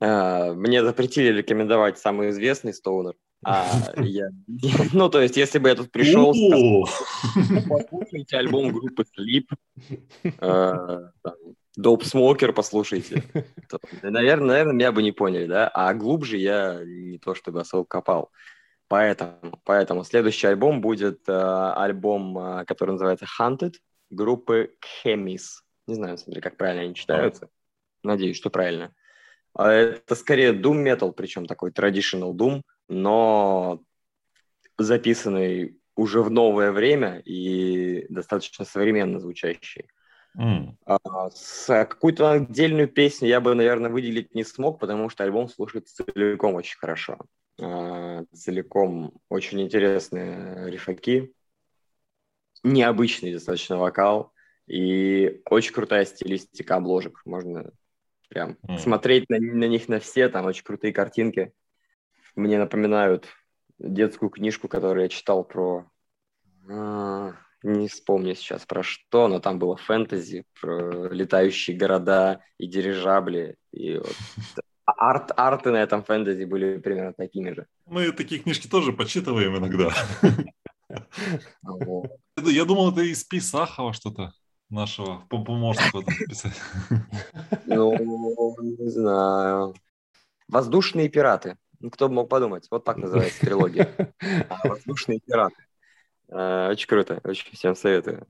А, мне запретили рекомендовать самый известный стоунер. А я... Ну, то есть, если бы я тут пришел, послушайте альбом группы Sleep, Dope Smoker послушайте. Наверное, наверное, меня бы не поняли, да? А глубже я не то чтобы особо копал. Поэтому, поэтому следующий альбом будет э, альбом, э, который называется Hunted, группы Chemis. Не знаю, смотри, как правильно они читаются. Надеюсь, что правильно. А это скорее Doom Metal, причем такой traditional Doom, но записанный уже в новое время и достаточно современно звучащий. Mm. А, с какую-то отдельную песню я бы, наверное, выделить не смог, потому что альбом слушается целиком очень хорошо. А, целиком очень интересные рифаки, необычный достаточно вокал и очень крутая стилистика обложек. Можно прям mm. смотреть на, на них на все, там очень крутые картинки. Мне напоминают детскую книжку, которую я читал про а, не вспомню сейчас про что, но там было фэнтези, про летающие города и дирижабли. И вот арт, арты на этом фэнтези были примерно такими же. Мы такие книжки тоже почитываем иногда. Я думал, это из Писахова что-то нашего помощника писать. Ну, не знаю. Воздушные пираты. Ну, кто бы мог подумать. Вот так называется трилогия. Воздушные пираты. Э, очень круто, очень всем советую.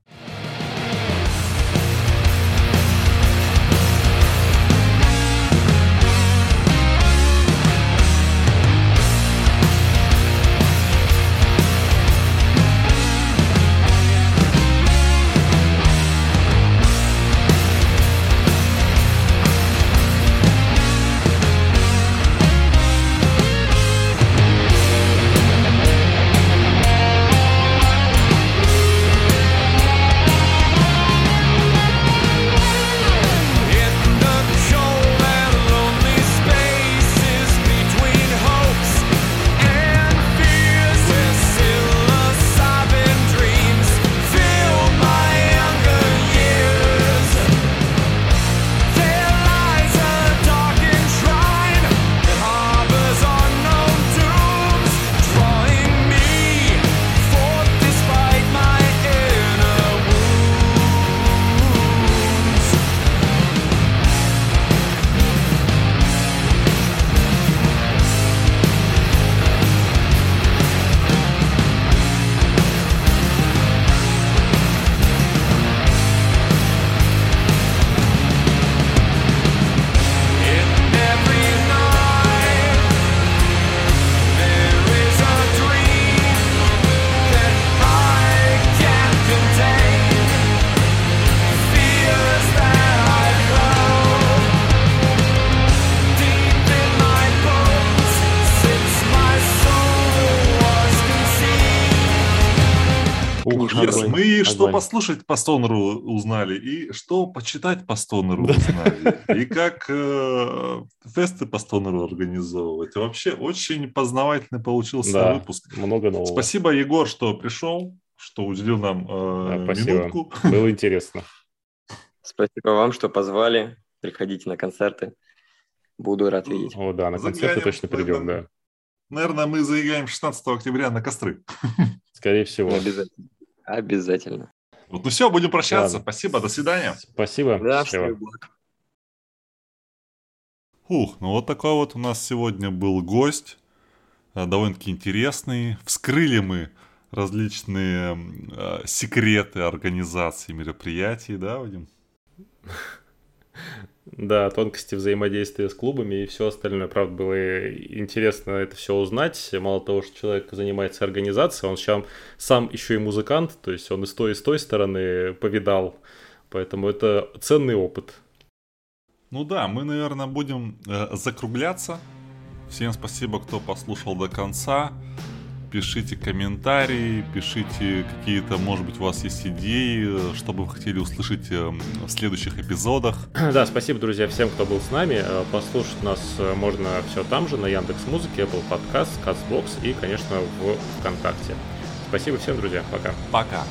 Послушать по Стонеру узнали, и что почитать по Стонеру узнали, и как э, фесты по Стонеру организовывать. Вообще очень познавательный получился да, выпуск. Много нового. Спасибо, Егор, что пришел, что уделил нам э, да, минутку. Было интересно. Спасибо вам, что позвали. Приходите на концерты. Буду рад видеть. О, да, на концерты точно придем, да. Наверное, мы заиграем 16 октября на костры. Скорее всего. Обязательно. Обязательно. Вот, ну все, будем прощаться. Ладно. Спасибо, до свидания. Спасибо. Да, Ух, ну вот такой вот у нас сегодня был гость. Э, довольно-таки интересный. Вскрыли мы различные э, секреты организации мероприятий, да, Вадим? Да, тонкости взаимодействия с клубами и все остальное. Правда, было интересно это все узнать. Мало того, что человек занимается организацией, он сам, сам еще и музыкант, то есть он и с той, и с той стороны повидал. Поэтому это ценный опыт. Ну да, мы, наверное, будем э, закругляться. Всем спасибо, кто послушал до конца пишите комментарии, пишите какие-то, может быть, у вас есть идеи, что бы вы хотели услышать эм, в следующих эпизодах. Да, спасибо, друзья, всем, кто был с нами. Э, послушать нас э, можно все там же, на Яндекс Музыке, Apple Podcast, Castbox и, конечно, в ВКонтакте. Спасибо всем, друзья. Пока. Пока.